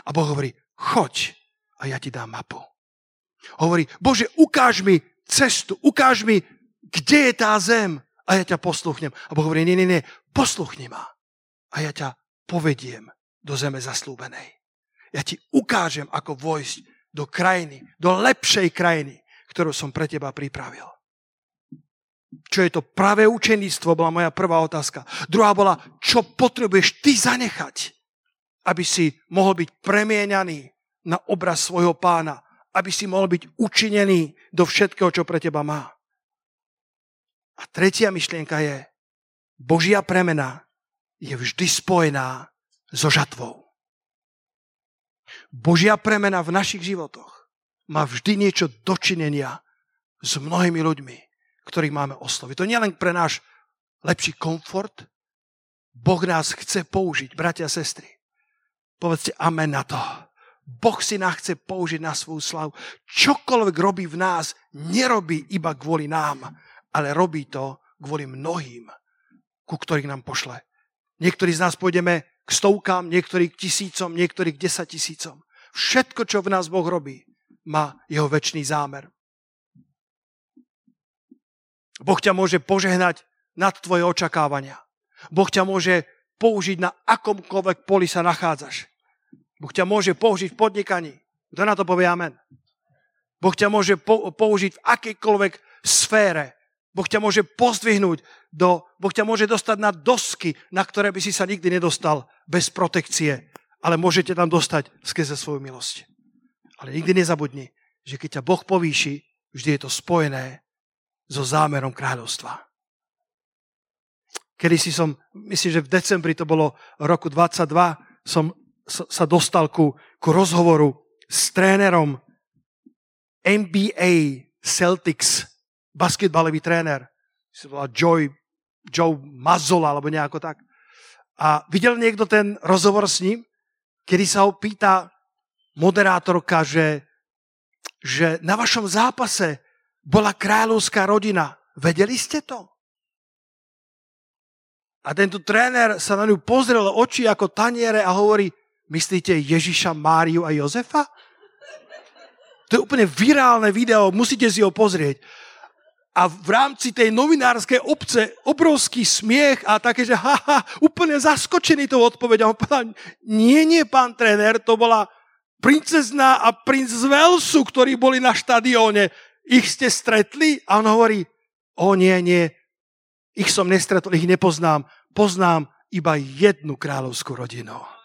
S2: A Boh hovorí, choď a ja ti dám mapu. Hovorí, Bože, ukáž mi cestu, ukáž mi, kde je tá zem a ja ťa posluchnem. A Boh hovorí, nie, nie, nie, posluchni ma a ja ťa povediem do zeme zaslúbenej. Ja ti ukážem, ako vojsť do krajiny, do lepšej krajiny, ktorú som pre teba pripravil. Čo je to pravé učeníctvo, bola moja prvá otázka. Druhá bola, čo potrebuješ ty zanechať, aby si mohol byť premieňaný na obraz svojho pána, aby si mohol byť učinený do všetkého, čo pre teba má. A tretia myšlienka je, Božia premena je vždy spojená so žatvou. Božia premena v našich životoch má vždy niečo dočinenia s mnohými ľuďmi, ktorých máme osloviť. To nie len pre náš lepší komfort. Boh nás chce použiť, bratia a sestry. Povedzte amen na to. Boh si nás chce použiť na svoju slavu. Čokoľvek robí v nás, nerobí iba kvôli nám, ale robí to kvôli mnohým, ku ktorých nám pošle. Niektorí z nás pôjdeme k stovkám, niektorí k tisícom, niektorí k desatisícom. Všetko, čo v nás Boh robí, má jeho väčší zámer. Boh ťa môže požehnať nad tvoje očakávania. Boh ťa môže použiť na akomkoľvek poli sa nachádzaš. Boh ťa môže použiť v podnikaní. Kto na to povie amen? Boh ťa môže použiť v akejkoľvek sfére. Boh ťa môže pozdvihnúť, do, Boh ťa môže dostať na dosky, na ktoré by si sa nikdy nedostal bez protekcie. Ale môžete tam dostať skrze svoju milosť. Ale nikdy nezabudni, že keď ťa Boh povýši, vždy je to spojené so zámerom kráľovstva. Kedy si som, myslím, že v decembri to bolo roku 22, som sa dostal ku, ku rozhovoru s trénerom NBA Celtics basketbalový tréner, sa volá Joy, Joe Mazzola, alebo nejako tak. A videl niekto ten rozhovor s ním, kedy sa ho pýta moderátorka, že, že na vašom zápase bola kráľovská rodina. Vedeli ste to? A tento tréner sa na ňu pozrel oči ako taniere a hovorí, myslíte Ježiša, Máriu a Jozefa? To je úplne virálne video, musíte si ho pozrieť. A v rámci tej novinárskej obce obrovský smiech a také, že haha, úplne zaskočený tou odpovedou. On povedal, nie, nie, pán tréner, to bola princezná a princ z Velsu, ktorí boli na štadióne. Ich ste stretli? A on hovorí, o nie, nie, ich som nestretol, ich nepoznám. Poznám iba jednu kráľovskú rodinu.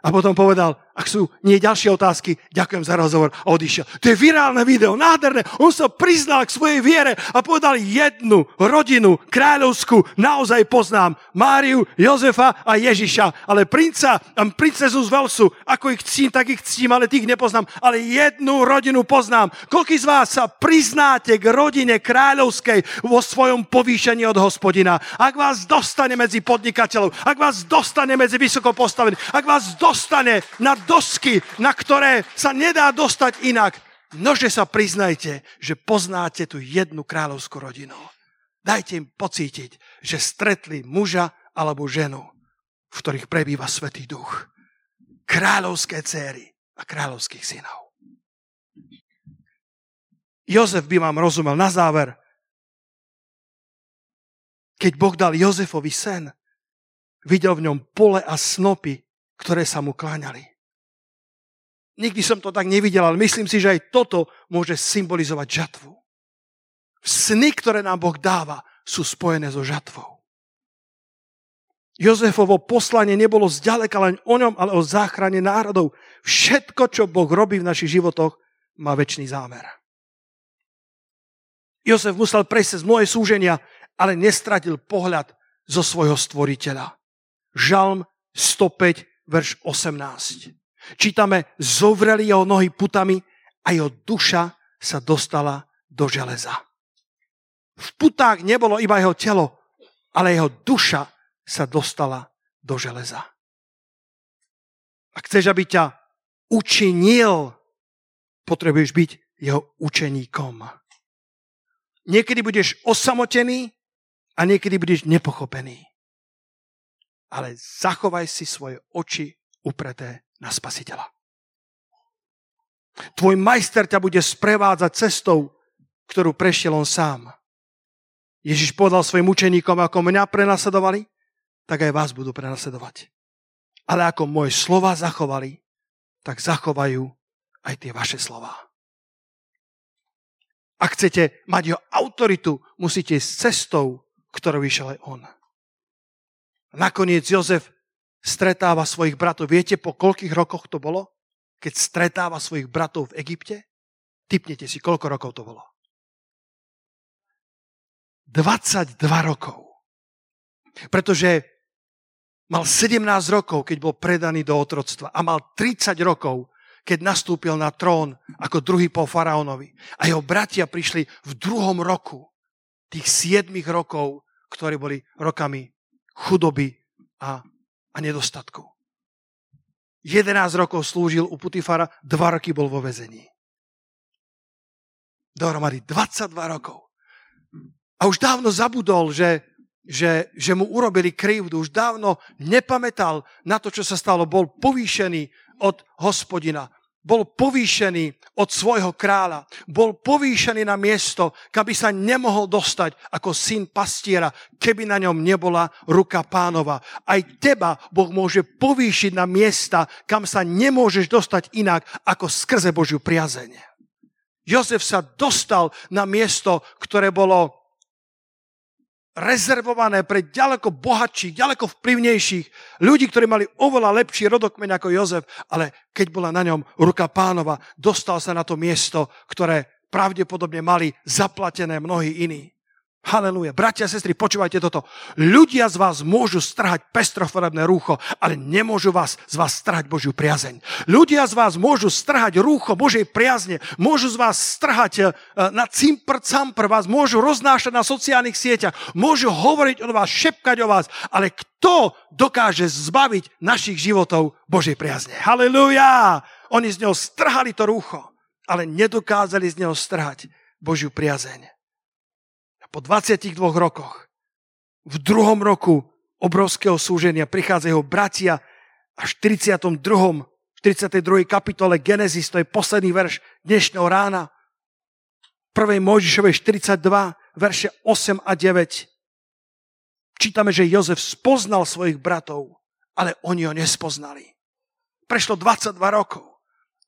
S2: A potom povedal, ak sú nie ďalšie otázky, ďakujem za rozhovor a odišiel. To je virálne video, nádherné. On sa priznal k svojej viere a povedal jednu rodinu kráľovskú, naozaj poznám. Máriu, Jozefa a Ježiša. Ale princa a princezu z Velsu, ako ich ctím, tak ich ctím, ale tých nepoznám. Ale jednu rodinu poznám. Koľký z vás sa priznáte k rodine kráľovskej vo svojom povýšení od hospodina? Ak vás dostane medzi podnikateľov, ak vás dostane medzi vysoko postavených, ak vás dostane na dosky, na ktoré sa nedá dostať inak. Nože sa priznajte, že poznáte tú jednu kráľovskú rodinu. Dajte im pocítiť, že stretli muža alebo ženu, v ktorých prebýva Svetý Duch. Kráľovské céry a kráľovských synov. Jozef by vám rozumel na záver. Keď Boh dal Jozefovi sen, videl v ňom pole a snopy, ktoré sa mu kláňali. Nikdy som to tak nevidel, ale myslím si, že aj toto môže symbolizovať žatvu. Sny, ktoré nám Boh dáva, sú spojené so žatvou. Jozefovo poslanie nebolo zďaleka len o ňom, ale o záchrane národov. Všetko, čo Boh robí v našich životoch, má väčší zámer. Jozef musel prejsť z moje súženia, ale nestratil pohľad zo svojho stvoriteľa. Žalm 105, verš 18. Čítame, zovreli jeho nohy putami a jeho duša sa dostala do železa. V putách nebolo iba jeho telo, ale jeho duša sa dostala do železa. Ak chceš, aby ťa učinil, potrebuješ byť jeho učeníkom. Niekedy budeš osamotený a niekedy budeš nepochopený. Ale zachovaj si svoje oči upreté na spasiteľa. Tvoj majster ťa bude sprevádzať cestou, ktorú prešiel on sám. Ježiš povedal svojim učeníkom, ako mňa prenasledovali, tak aj vás budú prenasledovať. Ale ako moje slova zachovali, tak zachovajú aj tie vaše slova. Ak chcete mať jeho autoritu, musíte ísť cestou, ktorou vyšiel aj on. Nakoniec Jozef stretáva svojich bratov. Viete, po koľkých rokoch to bolo? Keď stretáva svojich bratov v Egypte? Typnete si, koľko rokov to bolo. 22 rokov. Pretože mal 17 rokov, keď bol predaný do otroctva a mal 30 rokov, keď nastúpil na trón ako druhý po faraónovi. A jeho bratia prišli v druhom roku tých 7 rokov, ktoré boli rokami chudoby a a nedostatku. 11 rokov slúžil u Putifara, 2 roky bol vo vezení. Dohromady 22 rokov. A už dávno zabudol, že, že, že mu urobili krivdu. Už dávno nepamätal na to, čo sa stalo. Bol povýšený od hospodina bol povýšený od svojho kráľa, bol povýšený na miesto, kam by sa nemohol dostať ako syn pastiera, keby na ňom nebola ruka pánova. Aj teba Boh môže povýšiť na miesta, kam sa nemôžeš dostať inak ako skrze Božiu priazeň. Jozef sa dostal na miesto, ktoré bolo rezervované pre ďaleko bohatších, ďaleko vplyvnejších ľudí, ktorí mali oveľa lepší rodokmeň ako Jozef, ale keď bola na ňom ruka pánova, dostal sa na to miesto, ktoré pravdepodobne mali zaplatené mnohí iní. Halelúja. Bratia a sestry, počúvajte toto. Ľudia z vás môžu strhať pestrofarebné rúcho, ale nemôžu vás z vás strhať Božiu priazeň. Ľudia z vás môžu strhať rúcho Božej priazne, môžu z vás strhať e, na cimpr campr, vás môžu roznášať na sociálnych sieťach, môžu hovoriť o vás, šepkať o vás, ale kto dokáže zbaviť našich životov Božej priazne? Halelúja! Oni z neho strhali to rúcho, ale nedokázali z neho strhať Božiu priazeň po 22 rokoch, v druhom roku obrovského súženia prichádzajú bratia a v 42. V 32. kapitole Genesis, to je posledný verš dnešného rána. 1. Mojžišovej 42, verše 8 a 9. Čítame, že Jozef spoznal svojich bratov, ale oni ho nespoznali. Prešlo 22 rokov.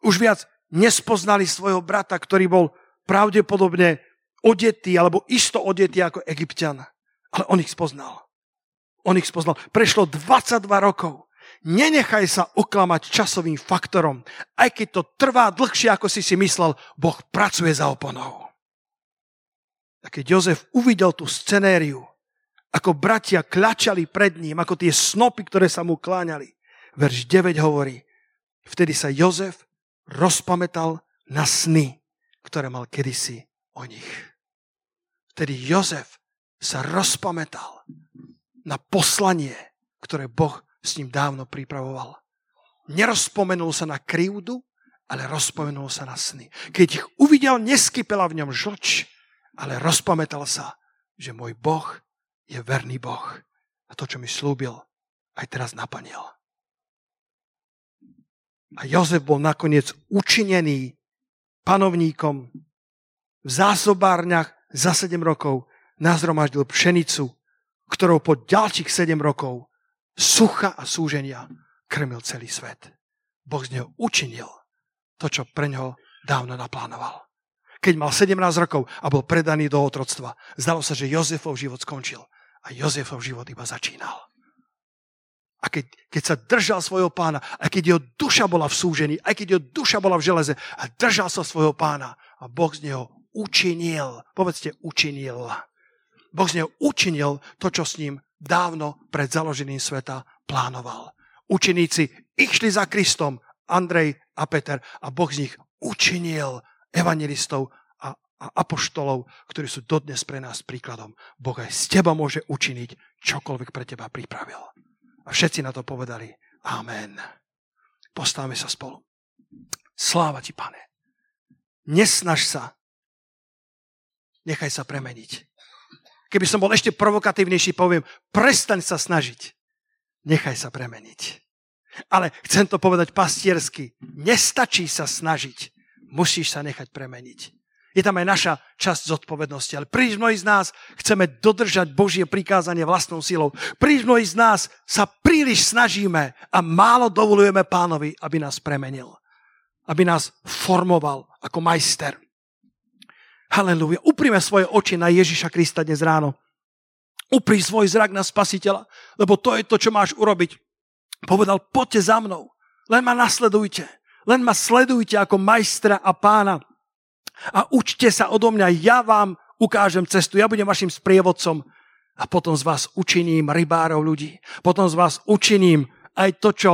S2: Už viac nespoznali svojho brata, ktorý bol pravdepodobne odetý alebo isto odetý ako egyptian. Ale on ich spoznal. On ich spoznal. Prešlo 22 rokov. Nenechaj sa oklamať časovým faktorom. Aj keď to trvá dlhšie, ako si si myslel, Boh pracuje za oponou. A keď Jozef uvidel tú scenériu, ako bratia kľačali pred ním, ako tie snopy, ktoré sa mu kláňali, verš 9 hovorí, vtedy sa Jozef rozpamätal na sny, ktoré mal kedysi o nich. Vtedy Jozef sa rozpamätal na poslanie, ktoré Boh s ním dávno pripravoval. Nerozpomenul sa na krivdu, ale rozpomenul sa na sny. Keď ich uvidel, neskypela v ňom žlč, ale rozpamätal sa, že môj Boh je verný Boh. A to, čo mi slúbil, aj teraz naplnil. A Jozef bol nakoniec učinený panovníkom v zásobárniach za 7 rokov nazromaždil pšenicu, ktorou po ďalších 7 rokov sucha a súženia krmil celý svet. Boh z neho učinil to, čo pre neho dávno naplánoval. Keď mal 17 rokov a bol predaný do otroctva, zdalo sa, že Jozefov život skončil a Jozefov život iba začínal. A keď, keď sa držal svojho pána, aj keď jeho duša bola v súžení, aj keď jeho duša bola v železe, a držal sa svojho pána a Boh z neho učinil, povedzte učinil. Boh z neho učinil to, čo s ním dávno pred založením sveta plánoval. Učeníci išli za Kristom, Andrej a Peter, a Boh z nich učinil evangelistov a, a apoštolov, ktorí sú dodnes pre nás príkladom. Boh aj z teba môže učiniť čokoľvek pre teba pripravil. A všetci na to povedali Amen. Postavme sa spolu. Sláva ti, pane. Nesnaž sa. Nechaj sa premeniť. Keby som bol ešte provokatívnejší, poviem, prestaň sa snažiť. Nechaj sa premeniť. Ale chcem to povedať pastiersky. Nestačí sa snažiť. Musíš sa nechať premeniť. Je tam aj naša časť zodpovednosti. Ale príliš mnohí z nás chceme dodržať Božie prikázanie vlastnou silou. Príliš mnohí z nás sa príliš snažíme a málo dovolujeme pánovi, aby nás premenil. Aby nás formoval ako majster. Halelúja. Uprime svoje oči na Ježiša Krista dnes ráno. Upri svoj zrak na spasiteľa, lebo to je to, čo máš urobiť. Povedal, poďte za mnou, len ma nasledujte, len ma sledujte ako majstra a pána a učte sa odo mňa, ja vám ukážem cestu, ja budem vašim sprievodcom a potom z vás učiním rybárov ľudí. Potom z vás učiním aj to, čo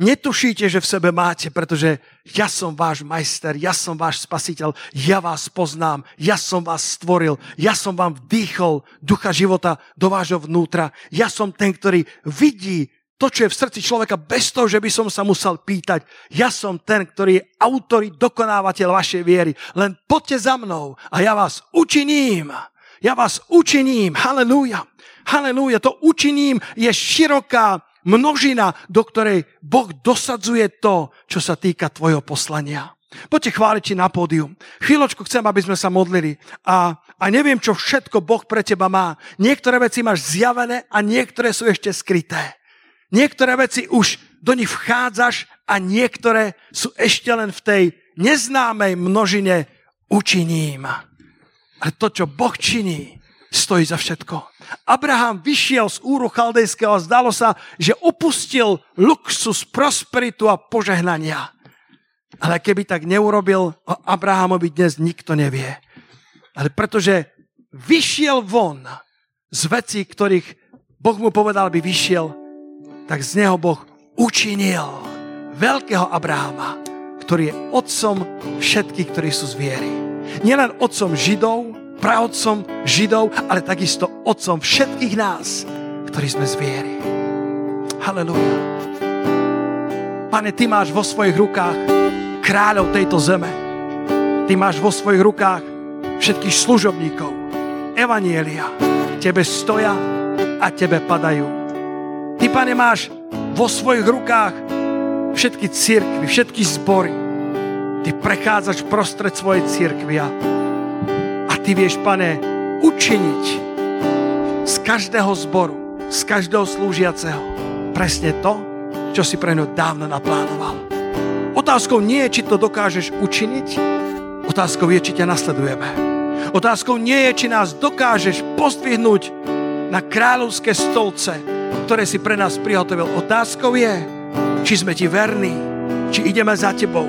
S2: Netušíte, že v sebe máte, pretože ja som váš majster, ja som váš spasiteľ, ja vás poznám, ja som vás stvoril, ja som vám vdýchol ducha života do vášho vnútra, ja som ten, ktorý vidí to, čo je v srdci človeka bez toho, že by som sa musel pýtať. Ja som ten, ktorý je autor, dokonávateľ vašej viery. Len poďte za mnou a ja vás učiním. Ja vás učiním. Halelúja. Halelúja. To učiním je široká množina, do ktorej Boh dosadzuje to, čo sa týka tvojho poslania. Poďte chváliť ti na pódium. Chvíľočku chcem, aby sme sa modlili. A, a neviem, čo všetko Boh pre teba má. Niektoré veci máš zjavené a niektoré sú ešte skryté. Niektoré veci už do nich vchádzaš a niektoré sú ešte len v tej neznámej množine učiním. Ale to, čo Boh činí, stojí za všetko. Abraham vyšiel z úru chaldejského a zdalo sa, že opustil luxus, prosperitu a požehnania. Ale keby tak neurobil, o Abrahamovi dnes nikto nevie. Ale pretože vyšiel von z vecí, ktorých Boh mu povedal, aby vyšiel, tak z neho Boh učinil veľkého Abrahama, ktorý je otcom všetkých, ktorí sú z viery. Nielen otcom Židov, pravodcom Židov, ale takisto otcom všetkých nás, ktorí sme z viery. Halelúja. Pane, Ty máš vo svojich rukách kráľov tejto zeme. Ty máš vo svojich rukách všetkých služobníkov. Evanielia. Tebe stoja a Tebe padajú. Ty, Pane, máš vo svojich rukách všetky církvy, všetky zbory. Ty prechádzaš prostred svojej církvy a ty vieš, pane, učiniť z každého zboru, z každého slúžiaceho presne to, čo si pre ňo dávno naplánoval. Otázkou nie je, či to dokážeš učiniť, otázkou je, či ťa nasledujeme. Otázkou nie je, či nás dokážeš pozdvihnúť na kráľovské stolce, ktoré si pre nás prihotovil. Otázkou je, či sme ti verní, či ideme za tebou,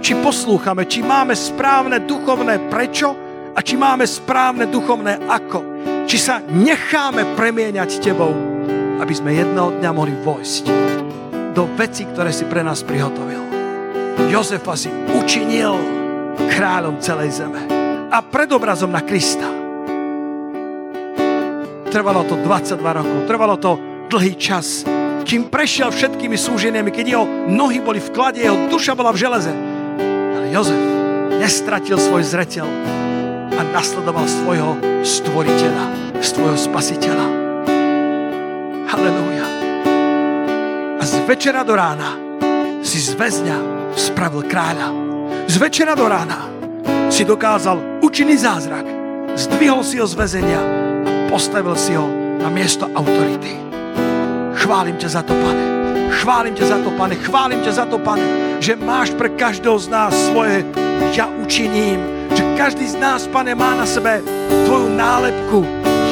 S2: či poslúchame, či máme správne duchovné prečo a či máme správne duchovné ako. Či sa necháme premieňať tebou, aby sme jedného dňa mohli vojsť do veci, ktoré si pre nás prihotovil. Jozefa si učinil kráľom celej zeme a predobrazom na Krista. Trvalo to 22 rokov, trvalo to dlhý čas, kým prešiel všetkými súženiami, keď jeho nohy boli v klade, jeho duša bola v železe. Ale Jozef nestratil svoj zretel a nasledoval svojho stvoriteľa, svojho spasiteľa. Halelúja. A z večera do rána si z väzňa spravil kráľa. Z večera do rána si dokázal účinný zázrak. Zdvihol si ho z väzenia a postavil si ho na miesto autority. Chválim ťa za to, pane. Chválim ťa za to, pane. Chválim ťa za to, pane, že máš pre každého z nás svoje ja učiním. Že každý z nás, pane, má na sebe tvoju nálepku.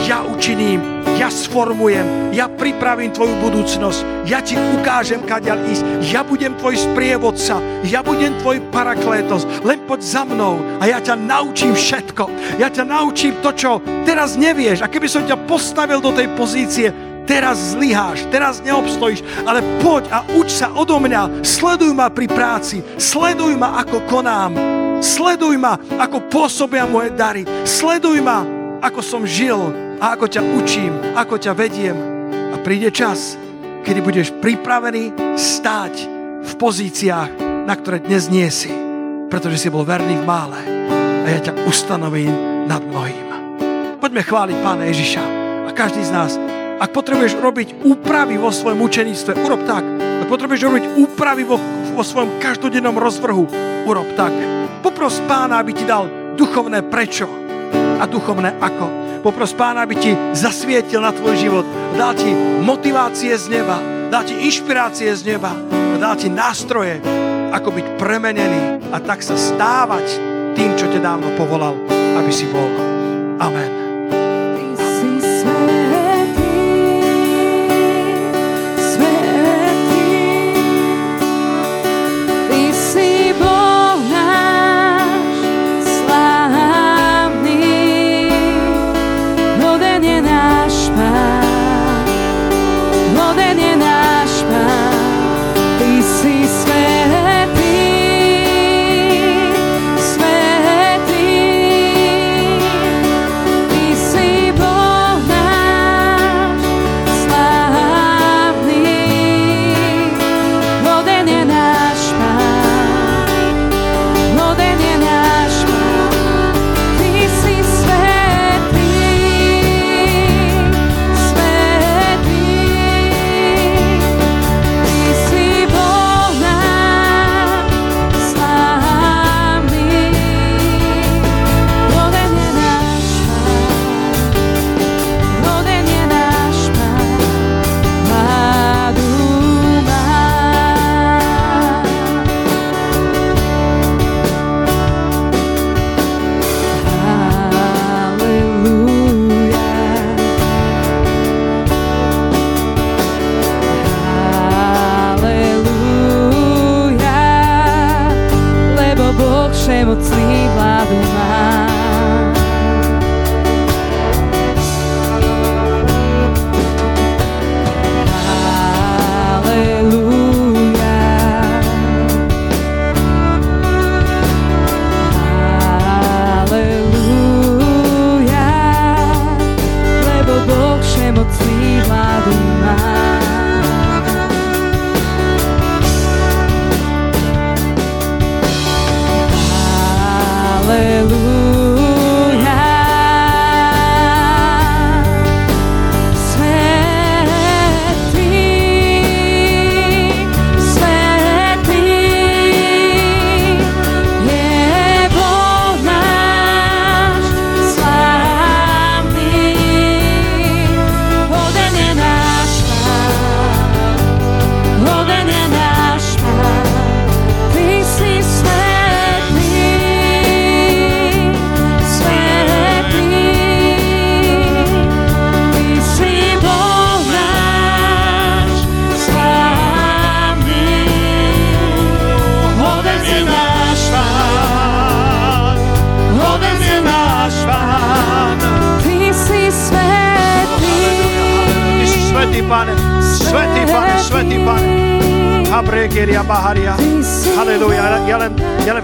S2: Ja učiním ja sformujem, ja pripravím tvoju budúcnosť, ja ti ukážem, kaďal ísť, ja budem tvoj sprievodca, ja budem tvoj paraklétos, len poď za mnou a ja ťa naučím všetko. Ja ťa naučím to, čo teraz nevieš. A keby som ťa postavil do tej pozície, teraz zlyháš, teraz neobstojíš, ale poď a uč sa odo mňa, sleduj ma pri práci, sleduj ma, ako konám, sleduj ma, ako pôsobia moje dary, sleduj ma, ako som žil, a ako ťa učím, ako ťa vediem. A príde čas, kedy budeš pripravený stáť v pozíciách, na ktoré dnes nie si, pretože si bol verný v mále a ja ťa ustanovím nad mnohým. Poďme chváliť Pána Ježiša a každý z nás, ak potrebuješ robiť úpravy vo svojom učeníctve, urob tak. Ak potrebuješ robiť úpravy vo, vo svojom každodennom rozvrhu, urob tak. Popros Pána, aby ti dal duchovné prečo a duchovné ako. Popros Pána, aby ti zasvietil na tvoj život. Dal ti motivácie z neba. Dal ti inšpirácie z neba. Dal ti nástroje, ako byť premenený a tak sa stávať tým, čo ťa dávno povolal, aby si bol. Amen.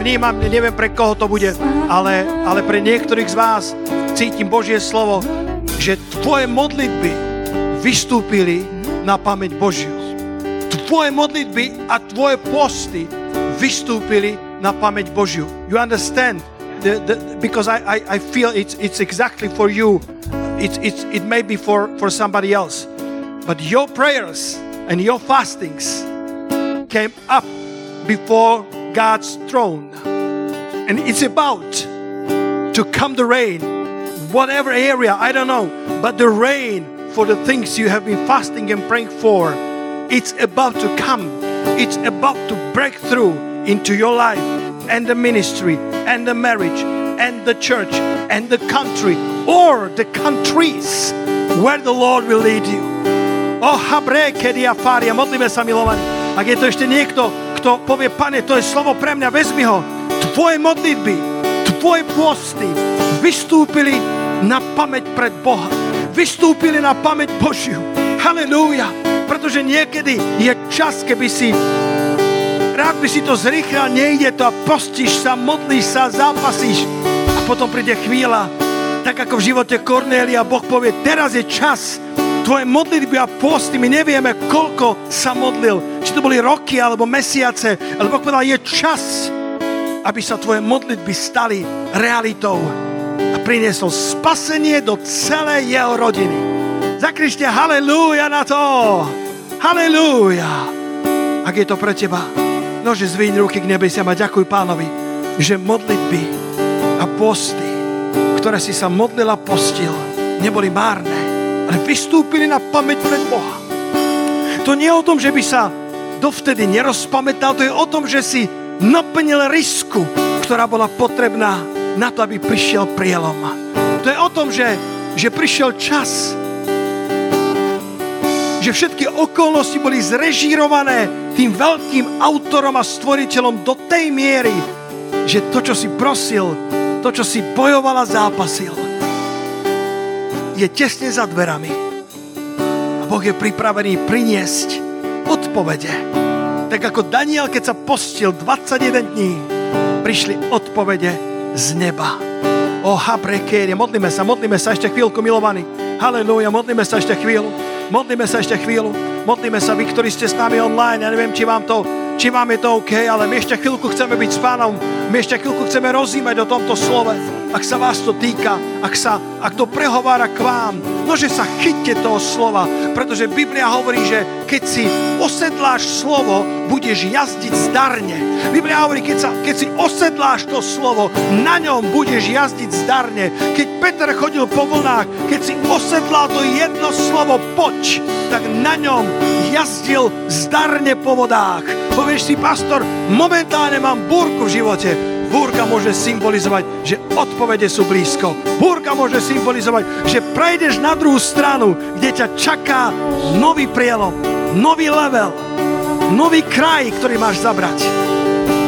S2: Vnímam, neviem pre koho to bude, ale, ale pre niektorých z vás cítim Božie slovo, že tvoje modlitby vystúpili na pamäť Božiu. Tvoje modlitby a tvoje posty vystúpili na pamäť Božiu. You understand? The, the, because I, I, I feel it's, it's exactly for you. It's, it's, it may be for, for somebody else. But your prayers and your fastings came up before God's throne. And it's about to come the rain, whatever area, I don't know, but the rain for the things you have been fasting and praying for, it's about to come. It's about to break through into your life and the ministry and the marriage and the church and the country or the countries where the Lord will lead you. Oh, habre, kedia faria, modlíme sa milovaní. Ak je to ešte niekto, kto povie, pane, to je slovo pre mňa, vezmi ho. Tvoje modlitby, tvoje posty vystúpili na pamäť pred Boha. Vystúpili na pamäť Božiu. Halelúja. Pretože niekedy je čas, keby si rád by si to zrýchlil, nejde to a postíš sa, modlíš sa, zápasíš a potom príde chvíľa, tak ako v živote Kornélia, Boh povie, teraz je čas, tvoje modlitby a posty, my nevieme, koľko sa modlil. Či to boli roky alebo mesiace, ale Boh povedal, je čas, aby sa tvoje modlitby stali realitou a priniesol spasenie do celej jeho rodiny. Zakrište halleluja na to! Halleluja! Ak je to pre teba, nože zvíň ruky k nebesiam a ďakuj pánovi, že modlitby a posty, ktoré si sa modlil a postil, neboli márne ale vystúpili na pamäť pred Boha. To nie je o tom, že by sa dovtedy nerozpamätal, to je o tom, že si naplnil risku, ktorá bola potrebná na to, aby prišiel prielom. To je o tom, že, že prišiel čas, že všetky okolnosti boli zrežírované tým veľkým autorom a stvoriteľom do tej miery, že to, čo si prosil, to, čo si bojoval a zápasil, je tesne za dverami. A Boh je pripravený priniesť odpovede. Tak ako Daniel, keď sa postil 21 dní, prišli odpovede z neba. O habrekérie, modlíme sa, modlíme sa ešte chvíľku, milovaní. Halelúja, modlíme sa ešte chvíľu. Modlíme sa ešte chvíľu. Modlíme sa, vy, ktorí ste s nami online. Ja neviem, či vám to či vám je to OK, ale my ešte chvíľku chceme byť s pánom, my ešte chvíľku chceme rozímať o tomto slove. Ak sa vás to týka, ak, sa, ak to prehovára k vám, no že sa chytte toho slova, pretože Biblia hovorí, že keď si osedláš slovo, budeš jazdiť zdarne. Biblia hovorí, keď, sa, keď si osedláš to slovo, na ňom budeš jazdiť zdarne. Keď Peter chodil po vlnách, keď si osedlal to jedno slovo poč, tak na ňom jazdil zdarne po vodách. Povieš si, pastor, momentálne mám búrku v živote. Búrka môže symbolizovať, že odpovede sú blízko. Búrka môže symbolizovať, že prejdeš na druhú stranu, kde ťa čaká nový prielom, nový level, nový kraj, ktorý máš zabrať.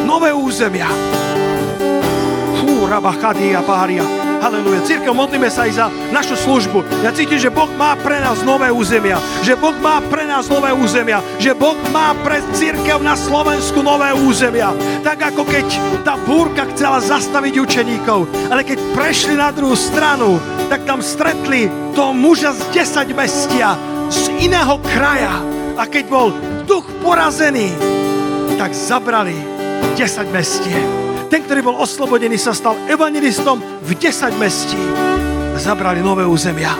S2: Nové územia. Fú, rabachadia, pária. Haleluja. Církev, modlíme sa aj za našu službu. Ja cítim, že Boh má pre nás nové územia. Že Boh má pre nás nové územia. Že Boh má pre církev na Slovensku nové územia. Tak ako keď tá búrka chcela zastaviť učeníkov, ale keď prešli na druhú stranu, tak tam stretli toho muža z 10 mestia, z iného kraja. A keď bol duch porazený, tak zabrali 10 mestie. Ten, ktorý bol oslobodený, sa stal evangelistom v 10 mestí. Zabrali nové územia.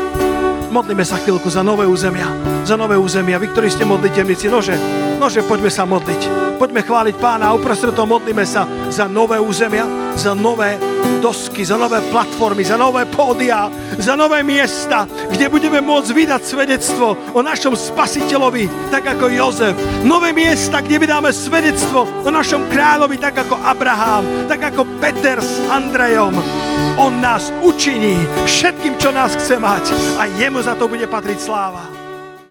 S2: Modlíme sa chvíľku za nové územia. Za nové územia. Vy, ktorí ste modliteľníci, nože, nože, poďme sa modliť. Poďme chváliť pána a uprostred toho modlíme sa za nové územia, za nové dosky, za nové platformy, za nové pódia, za nové miesta, kde budeme môcť vydať svedectvo o našom spasiteľovi, tak ako Jozef. Nové miesta, kde vydáme svedectvo o našom kráľovi, tak ako Abraham, tak ako Peter s Andrejom. On nás učiní všetkým, čo nás chce mať a jemu za to bude patriť sláva.